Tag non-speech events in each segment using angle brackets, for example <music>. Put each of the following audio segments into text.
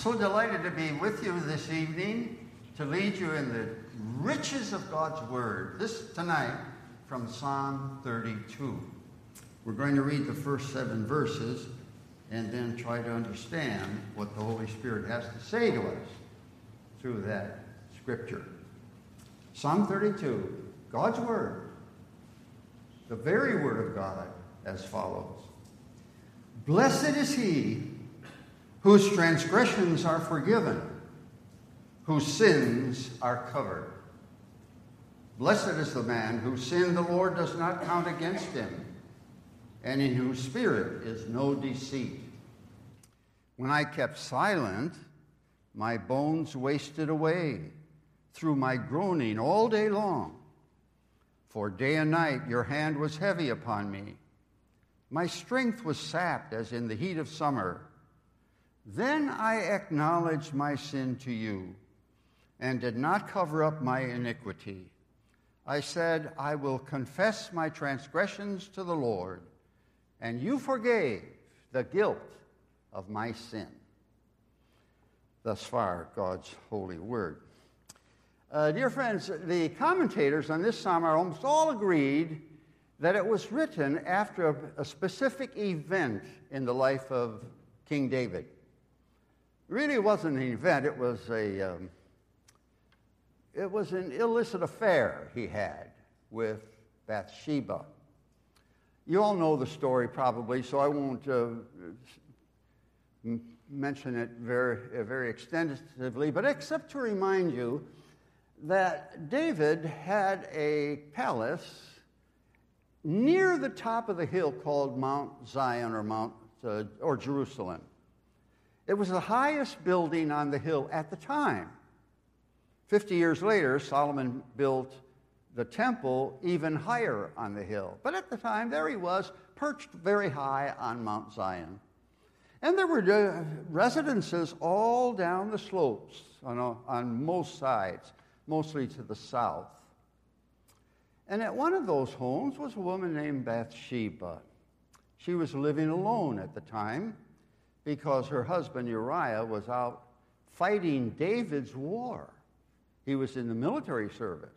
so delighted to be with you this evening to lead you in the riches of God's Word. This tonight from Psalm 32. We're going to read the first seven verses and then try to understand what the Holy Spirit has to say to us through that scripture. Psalm 32, God's Word, the very Word of God, as follows Blessed is he whose transgressions are forgiven, whose sins are covered. Blessed is the man whose sin the Lord does not count against him, and in whose spirit is no deceit. When I kept silent, my bones wasted away through my groaning all day long. For day and night your hand was heavy upon me. My strength was sapped as in the heat of summer. Then I acknowledged my sin to you and did not cover up my iniquity. I said, I will confess my transgressions to the Lord, and you forgave the guilt of my sin. Thus far, God's holy word. Uh, dear friends, the commentators on this psalm are almost all agreed that it was written after a, a specific event in the life of King David. Really wasn't an event, it was, a, um, it was an illicit affair he had with Bathsheba. You all know the story probably, so I won't uh, mention it very, uh, very extensively, but except to remind you that David had a palace near the top of the hill called Mount Zion or Mount uh, or Jerusalem. It was the highest building on the hill at the time. 50 years later, Solomon built the temple even higher on the hill. But at the time, there he was, perched very high on Mount Zion. And there were uh, residences all down the slopes on, on most sides, mostly to the south. And at one of those homes was a woman named Bathsheba. She was living alone at the time because her husband Uriah was out fighting David's war. He was in the military service.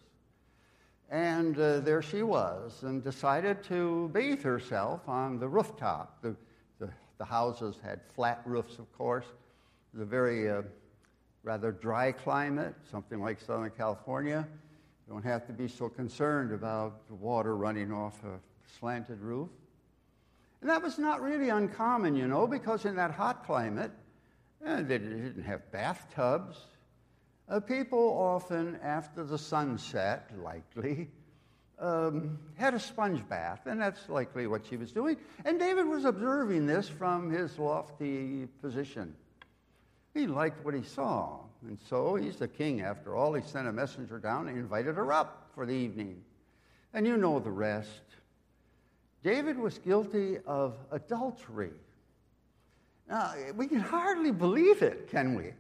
And uh, there she was, and decided to bathe herself on the rooftop. The, the, the houses had flat roofs, of course. A very uh, rather dry climate, something like Southern California. You don't have to be so concerned about the water running off a slanted roof. And that was not really uncommon, you know, because in that hot climate, eh, they didn't have bathtubs. Uh, people often, after the sunset, likely, um, had a sponge bath, and that's likely what she was doing. And David was observing this from his lofty position. He liked what he saw. And so he's the king after all. He sent a messenger down and invited her up for the evening. And you know the rest. David was guilty of adultery. Now, we can hardly believe it, can we?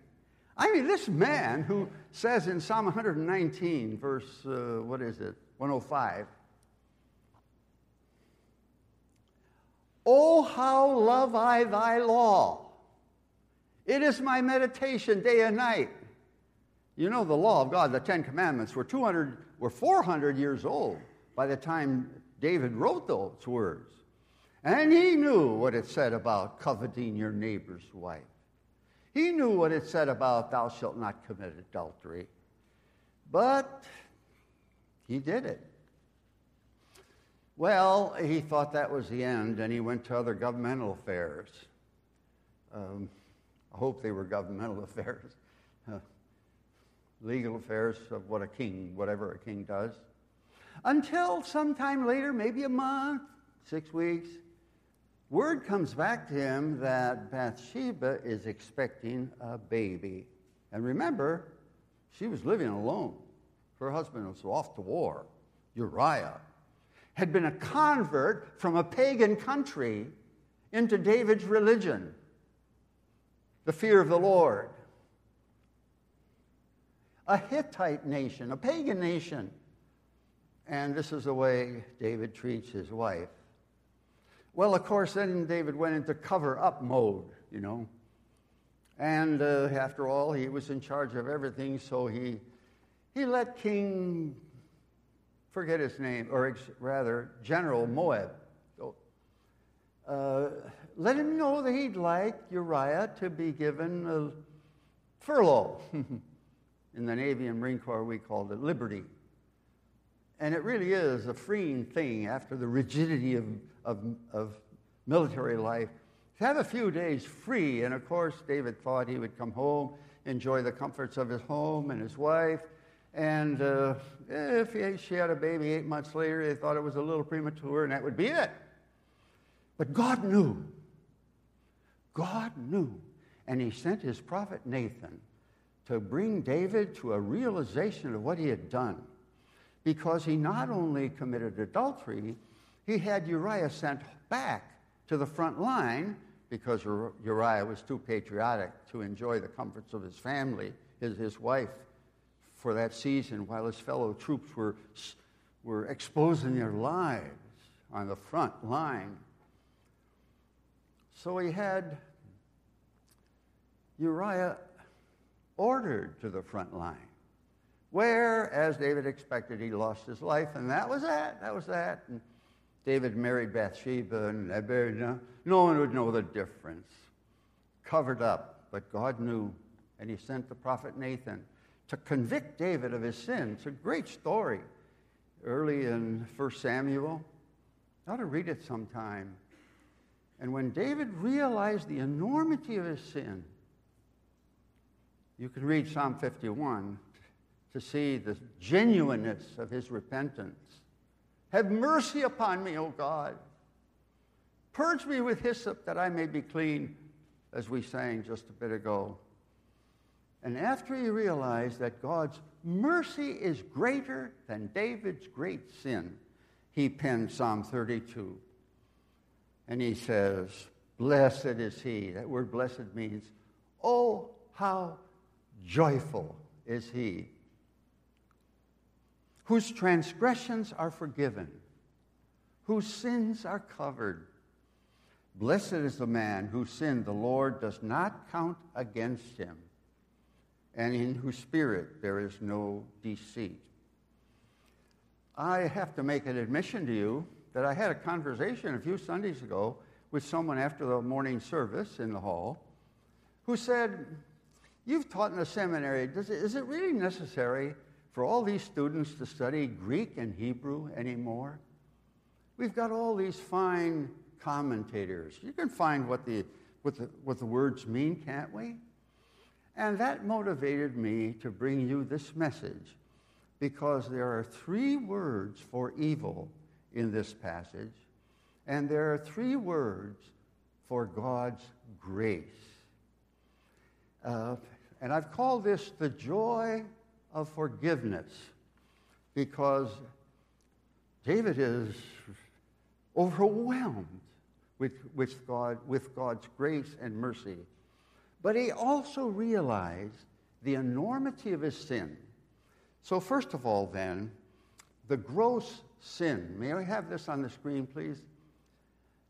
I mean, this man who says in Psalm 119, verse, uh, what is it, 105, Oh, how love I thy law! It is my meditation day and night. You know the law of God, the Ten Commandments, were 200, were 400 years old by the time David wrote those words. And he knew what it said about coveting your neighbor's wife. He knew what it said about thou shalt not commit adultery. But he did it. Well, he thought that was the end, and he went to other governmental affairs. Um, I hope they were governmental <laughs> affairs, legal affairs of what a king, whatever a king does. Until sometime later, maybe a month, six weeks, word comes back to him that Bathsheba is expecting a baby. And remember, she was living alone. Her husband was off to war. Uriah had been a convert from a pagan country into David's religion the fear of the Lord. A Hittite nation, a pagan nation. And this is the way David treats his wife. Well, of course, then David went into cover up mode, you know. And uh, after all, he was in charge of everything, so he, he let King, forget his name, or ex- rather, General Moab, uh, let him know that he'd like Uriah to be given a furlough. <laughs> in the Navy and Marine Corps, we called it liberty. And it really is a freeing thing after the rigidity of, of, of military life to have a few days free. And of course, David thought he would come home, enjoy the comforts of his home and his wife. And uh, if he, she had a baby eight months later, they thought it was a little premature, and that would be it. But God knew. God knew. And he sent his prophet Nathan to bring David to a realization of what he had done. Because he not only committed adultery, he had Uriah sent back to the front line because Uriah was too patriotic to enjoy the comforts of his family, his, his wife, for that season while his fellow troops were, were exposing their lives on the front line. So he had Uriah ordered to the front line, where, as David expected, he lost his life, and that was that. That was that. And David married Bathsheba, and no, one would know the difference. Covered up, but God knew, and he sent the prophet Nathan to convict David of his sin. It's a great story. Early in 1 Samuel, I ought to read it sometime. And when David realized the enormity of his sin, you can read Psalm 51 to see the genuineness of his repentance. Have mercy upon me, O God. Purge me with hyssop that I may be clean, as we sang just a bit ago. And after he realized that God's mercy is greater than David's great sin, he penned Psalm 32. And he says, Blessed is he. That word blessed means, oh, how joyful is he whose transgressions are forgiven, whose sins are covered. Blessed is the man whose sin the Lord does not count against him, and in whose spirit there is no deceit. I have to make an admission to you that I had a conversation a few Sundays ago with someone after the morning service in the hall who said, You've taught in a seminary. Does it, is it really necessary for all these students to study Greek and Hebrew anymore? We've got all these fine commentators. You can find what the, what the, what the words mean, can't we? And that motivated me to bring you this message because there are three words for evil in this passage, and there are three words for God's grace. Uh, and I've called this the joy of forgiveness because David is overwhelmed with, with, God, with God's grace and mercy. But he also realized the enormity of his sin. So, first of all, then, the gross sin. May I have this on the screen, please?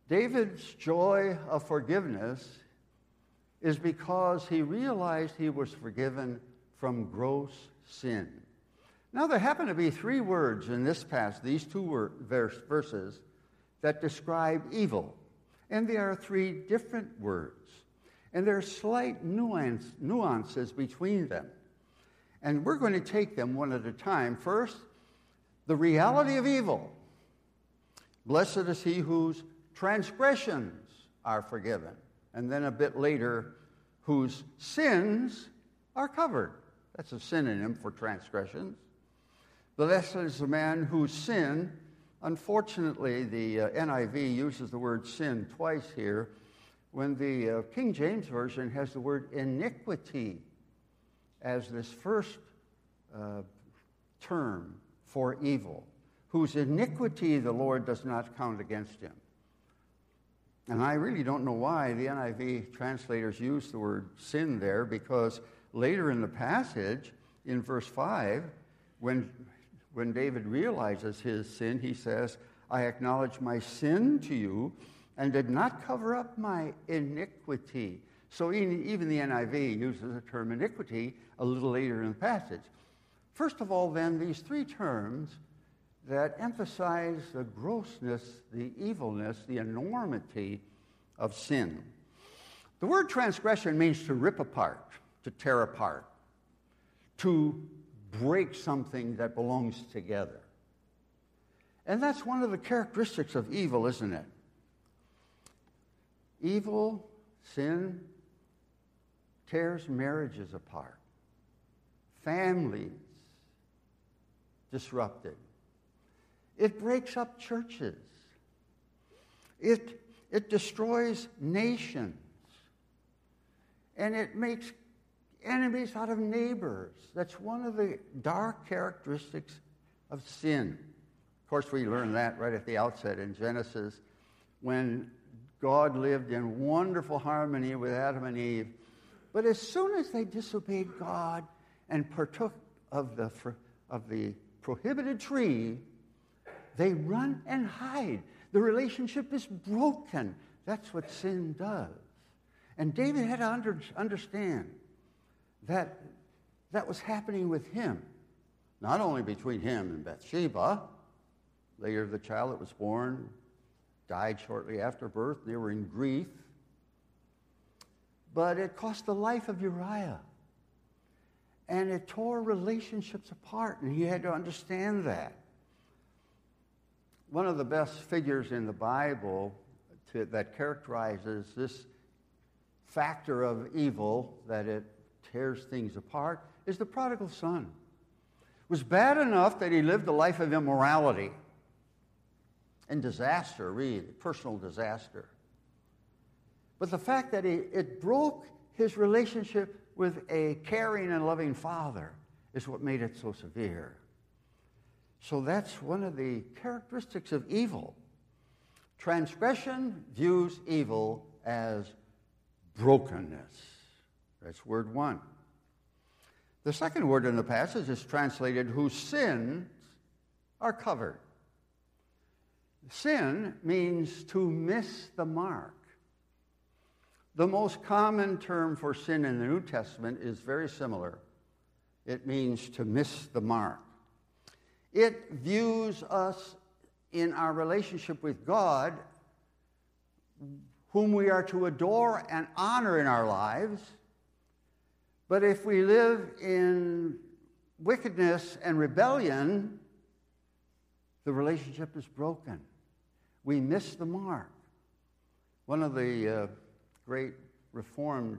David's joy of forgiveness is because he realized he was forgiven from gross sin. Now, there happen to be three words in this passage, these two verse, verses, that describe evil. And they are three different words. And there are slight nuance, nuances between them. And we're going to take them one at a time. First, the reality of evil. Blessed is he whose transgressions are forgiven and then a bit later, whose sins are covered. That's a synonym for transgressions. Blessed is the man whose sin, unfortunately, the uh, NIV uses the word sin twice here, when the uh, King James Version has the word iniquity as this first uh, term for evil, whose iniquity the Lord does not count against him. And I really don't know why the NIV translators use the word sin there, because later in the passage, in verse 5, when, when David realizes his sin, he says, I acknowledge my sin to you and did not cover up my iniquity. So even the NIV uses the term iniquity a little later in the passage. First of all, then, these three terms that emphasize the grossness, the evilness, the enormity of sin. The word transgression means to rip apart, to tear apart, to break something that belongs together. And that's one of the characteristics of evil, isn't it? Evil, sin, tears marriages apart, families disrupted. It breaks up churches. It, it destroys nations. And it makes enemies out of neighbors. That's one of the dark characteristics of sin. Of course, we learn that right at the outset in Genesis when God lived in wonderful harmony with Adam and Eve. But as soon as they disobeyed God and partook of the, of the prohibited tree, they run and hide. The relationship is broken. That's what sin does. And David had to under, understand that that was happening with him, not only between him and Bathsheba. Later, the child that was born died shortly after birth. They were in grief. But it cost the life of Uriah. And it tore relationships apart, and he had to understand that. One of the best figures in the Bible to, that characterizes this factor of evil, that it tears things apart, is the prodigal son. It was bad enough that he lived a life of immorality and disaster, really, personal disaster. But the fact that he, it broke his relationship with a caring and loving father is what made it so severe. So that's one of the characteristics of evil. Transgression views evil as brokenness. That's word one. The second word in the passage is translated whose sins are covered. Sin means to miss the mark. The most common term for sin in the New Testament is very similar. It means to miss the mark. It views us in our relationship with God, whom we are to adore and honor in our lives. But if we live in wickedness and rebellion, the relationship is broken. We miss the mark. One of the uh, great Reformed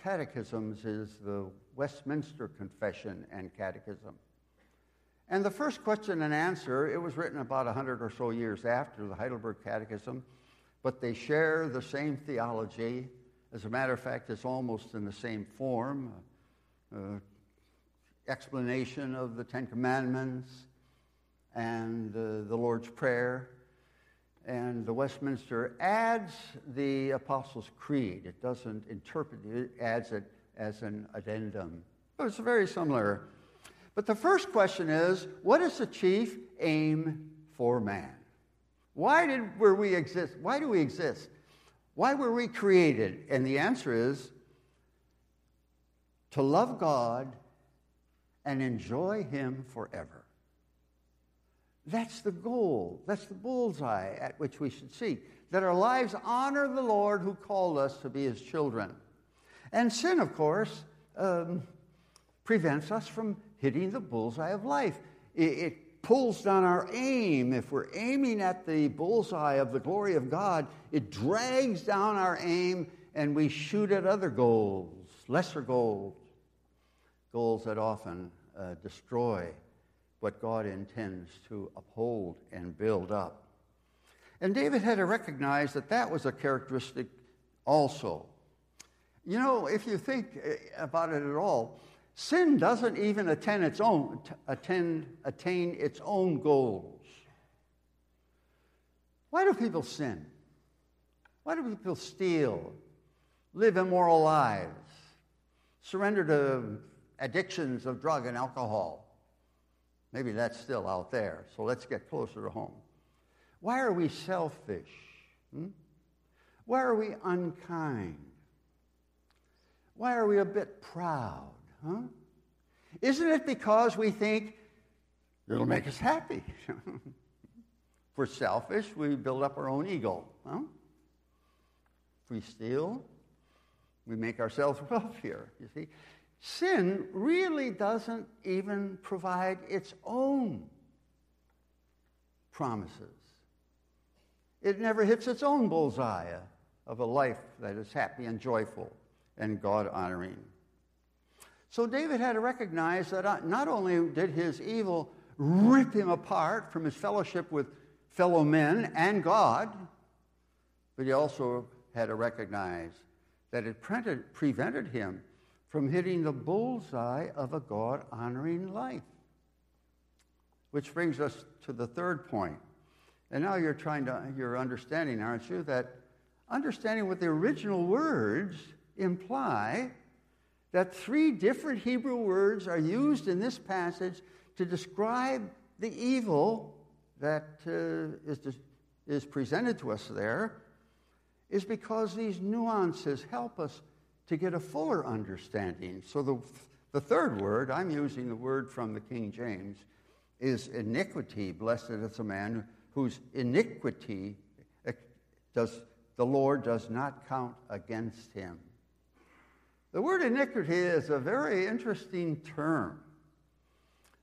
catechisms is the Westminster Confession and Catechism. And the first question and answer, it was written about 100 or so years after the Heidelberg Catechism, but they share the same theology. As a matter of fact, it's almost in the same form uh, explanation of the Ten Commandments and uh, the Lord's Prayer and the Westminster adds the Apostles' Creed. It doesn't interpret it, it adds it as an addendum. It's very similar. But the first question is what is the chief aim for man? Why did were we exist? Why do we exist? Why were we created? And the answer is to love God and enjoy Him forever. That's the goal. That's the bullseye at which we should seek. That our lives honor the Lord who called us to be his children. And sin, of course, um, prevents us from hitting the bullseye of life. It, it pulls down our aim. If we're aiming at the bullseye of the glory of God, it drags down our aim and we shoot at other goals, lesser goals, goals that often uh, destroy what God intends to uphold and build up. And David had to recognize that that was a characteristic also. You know, if you think eh, about it at all, sin doesn't even attain its own, attain, attain its own goals. Why do people sin? Why do people steal, live immoral lives, surrender to addictions of drug and alcohol? Maybe that's still out there, so let's get closer to home. Why are we selfish? Hmm? Why are we unkind? Why are we a bit proud? Huh? Isn't it because we think it'll make us happy? if <laughs> we're selfish, we build up our own ego. Huh? If we steal, we make ourselves <laughs> wealthier, you see. Sin really doesn't even provide its own promises. It never hits its own bullseye of a life that is happy and joyful and God honoring. So David had to recognize that uh, not only did his evil rip him apart from his fellowship with fellow men and God, but he also had to recognize that it prevented him from hitting the bullseye of a God honoring life. Which brings us to the third point. And now you're trying to, you're understanding, aren't you, that understanding what the original words imply that three different Hebrew words are used in this passage to describe the evil that uh, is, is presented to us there is because these nuances help us to get a fuller understanding. So the, the third word, I'm using the word from the King James, is iniquity. Blessed is a man whose iniquity does, the Lord does not count against him. The word iniquity is a very interesting term.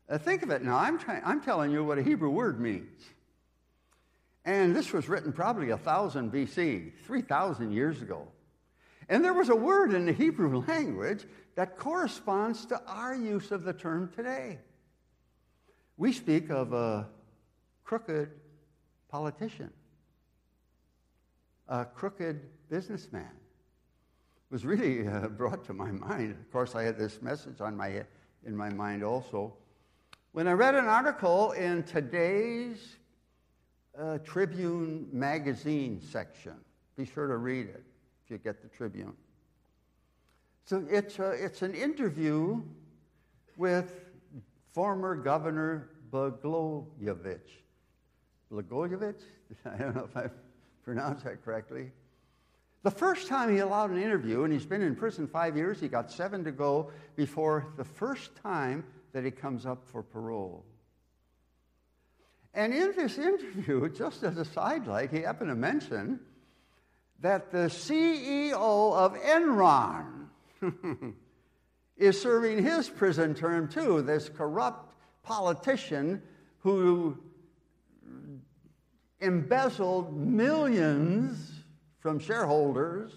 Uh, think of it now. I'm, I'm telling you what a Hebrew word means. And this was written probably 1000 BC, 3,000 years ago. And there was a word in the Hebrew <laughs> language that corresponds to our use of the term today. We speak of a crooked politician, a crooked businessman. Was really uh, brought to my mind. Of course, I had this message on my, in my mind also. When I read an article in today's uh, Tribune magazine section, be sure to read it if you get the Tribune. So it's, a, it's an interview with former Governor Blagojevich. Blagojevich? <laughs> I don't know if I pronounced that correctly. The first time he allowed an interview, and he's been in prison five years, he got seven to go before the first time that he comes up for parole. And in this interview, <laughs> just as a sidelight, he happened to mention that the CEO of Enron <laughs> is serving his prison term too, this corrupt politician who embezzled millions from shareholders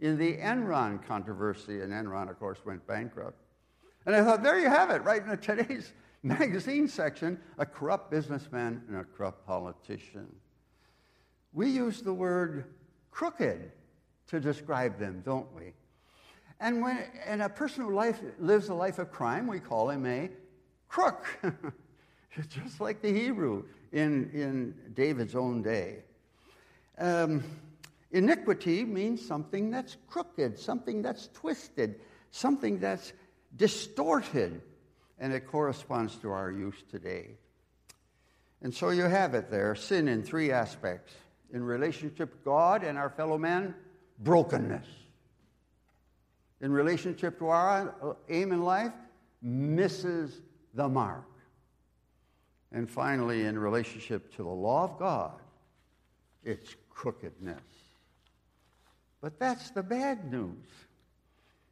in the Enron controversy, and Enron, of course, went bankrupt. And I thought, there you have it, right in today's <laughs> magazine section a corrupt businessman and a corrupt politician. We use the word crooked to describe them, don't we? And when and a person who life, lives a life of crime, we call him a crook. <laughs> Just like the Hebrew in, in David's own day. Um, iniquity means something that's crooked, something that's twisted, something that's distorted, and it corresponds to our use today. And so you have it there sin in three aspects in relationship to God and our fellow man, brokenness. In relationship to our aim in life, misses the mark. And finally, in relationship to the law of God, it's crookedness. But that's the bad news.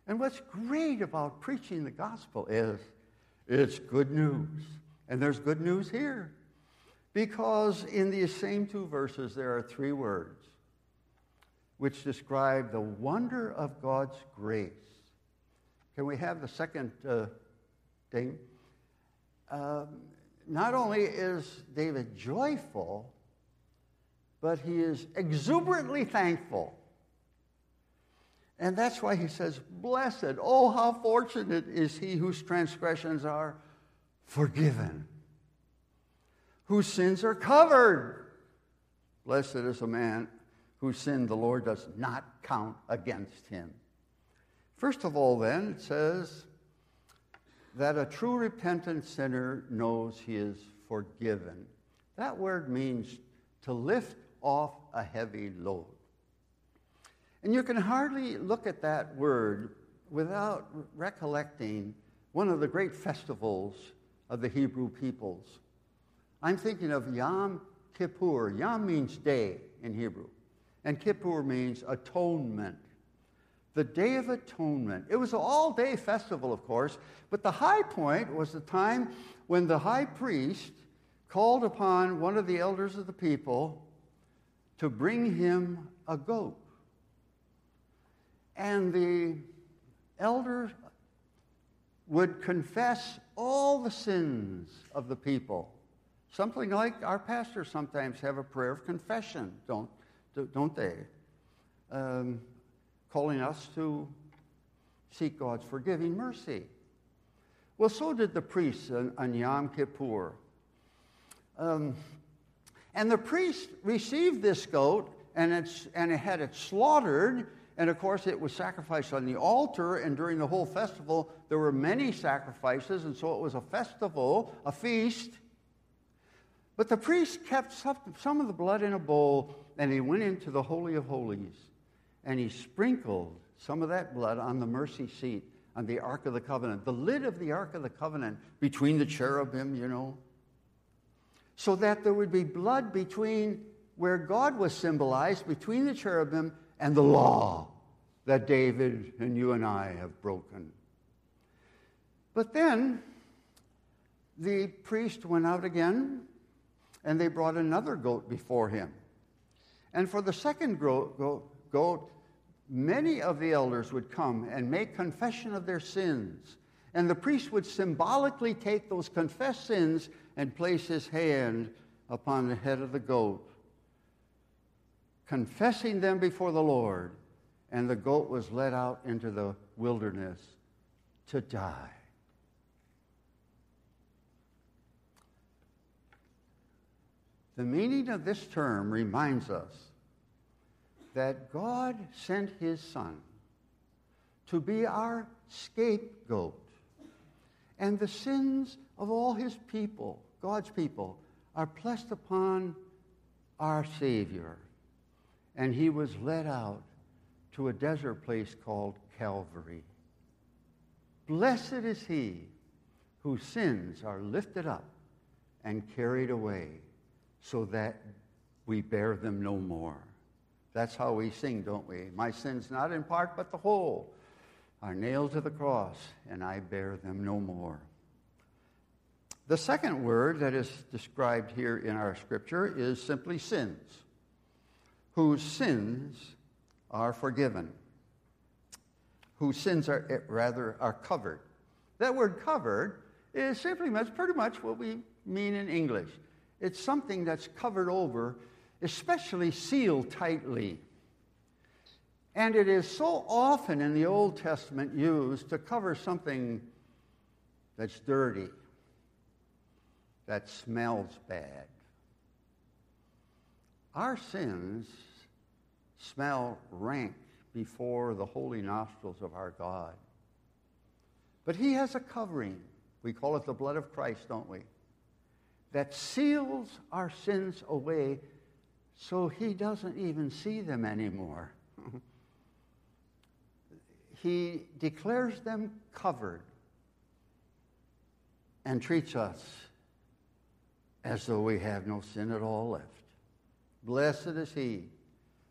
And what's great about preaching the gospel is it's good news. And there's good news here. Because in these same two verses, there are three words which describe the wonder of God's grace. Can we have the second uh, thing? Um, not only is David joyful, but he is exuberantly thankful. And that's why he says, Blessed, oh, how fortunate is he whose transgressions are forgiven whose sins are covered. Blessed is a man whose sin the Lord does not count against him. First of all, then, it says that a true repentant sinner knows he is forgiven. That word means to lift off a heavy load. And you can hardly look at that word without recollecting one of the great festivals of the Hebrew peoples. I'm thinking of Yom Kippur. Yom means day in Hebrew, and Kippur means atonement. The Day of Atonement. It was an all day festival, of course, but the high point was the time when the high priest called upon one of the elders of the people to bring him a goat. And the elder would confess all the sins of the people. Something like our pastors sometimes have a prayer of confession, don't, don't they? Um, calling us to seek God's forgiving mercy. Well, so did the priests on, on Yom Kippur. Um, and the priest received this goat, and, it's, and it had it slaughtered, and of course, it was sacrificed on the altar, and during the whole festival, there were many sacrifices, and so it was a festival, a feast. But the priest kept some of the blood in a bowl, and he went into the Holy of Holies, and he sprinkled some of that blood on the mercy seat, on the Ark of the Covenant, the lid of the Ark of the Covenant, between the cherubim, you know, so that there would be blood between where God was symbolized, between the cherubim and the law that David and you and I have broken. But then the priest went out again and they brought another goat before him. And for the second goat, many of the elders would come and make confession of their sins. And the priest would symbolically take those confessed sins and place his hand upon the head of the goat confessing them before the Lord, and the goat was led out into the wilderness to die. The meaning of this term reminds us that God sent his Son to be our scapegoat. And the sins of all his people, God's people, are placed upon our Savior and he was led out to a desert place called Calvary. Blessed is he whose sins are lifted up and carried away so that we bear them no more. That's how we sing, don't we? My sins, not in part, but the whole, are nailed to the cross, and I bear them no more. The second word that is described here in our scripture is simply sins whose sins are forgiven, whose sins are rather are covered. That word covered is simply pretty much what we mean in English. It's something that's covered over, especially sealed tightly. And it is so often in the Old Testament used to cover something that's dirty, that smells bad. Our sins smell rank before the holy nostrils of our God. But He has a covering. We call it the blood of Christ, don't we? That seals our sins away so He doesn't even see them anymore. <laughs> he declares them covered and treats us as though we have no sin at all left. Blessed is he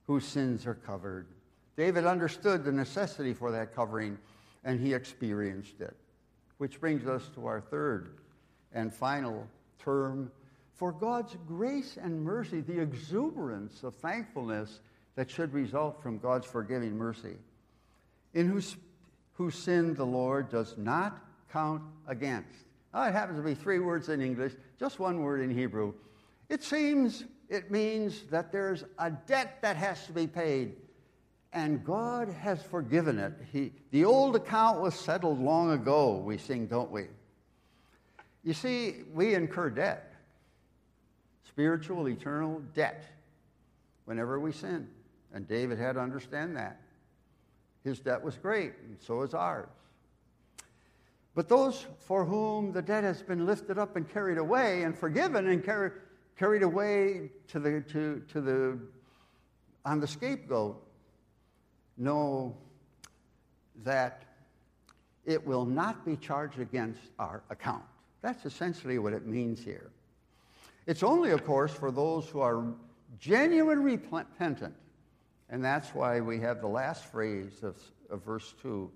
whose sins are covered. David understood the necessity for that covering, and he experienced it. Which brings us to our third and final term for God's grace and mercy, the exuberance of thankfulness that should result from God's forgiving mercy, in whose, whose sin the Lord does not count against. Now, it happens to be three words in English, just one word in Hebrew. It seems it means that there's a debt that has to be paid. And God has forgiven it. He, the old account was settled long ago, we sing, don't we? You see, we incur debt spiritual, eternal debt whenever we sin. And David had to understand that. His debt was great, and so is ours. But those for whom the debt has been lifted up and carried away and forgiven and carried carried away to the, to, to the, on the scapegoat know that it will not be charged against our account. That's essentially what it means here. It's only, of course, for those who are genuinely repentant. And that's why we have the last phrase of, of verse 2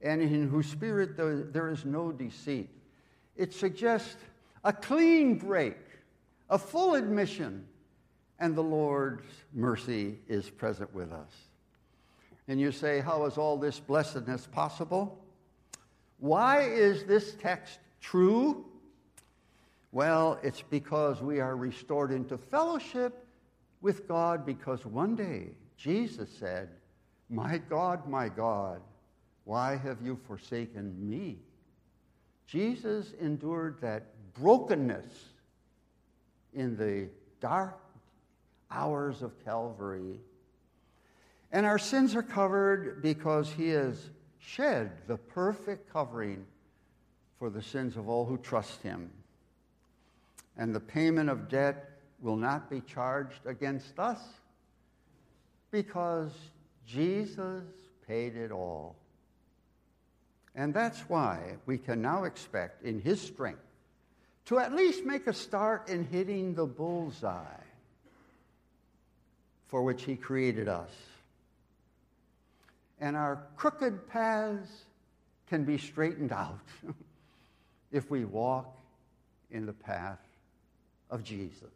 and in whose spirit there is no deceit. It suggests a clean break, a full admission, and the Lord's mercy is present with us. And you say, How is all this blessedness possible? Why is this text true? Well, it's because we are restored into fellowship with God because one day Jesus said, My God, my God, why have you forsaken me? Jesus endured that brokenness in the dark hours of Calvary. And our sins are covered because he has shed the perfect covering for the sins of all who trust him. And the payment of debt will not be charged against us because Jesus paid it all. And that's why we can now expect in his strength to at least make a start in hitting the bullseye for which he created us. And our crooked paths can be straightened out <laughs> if we walk in the path of Jesus.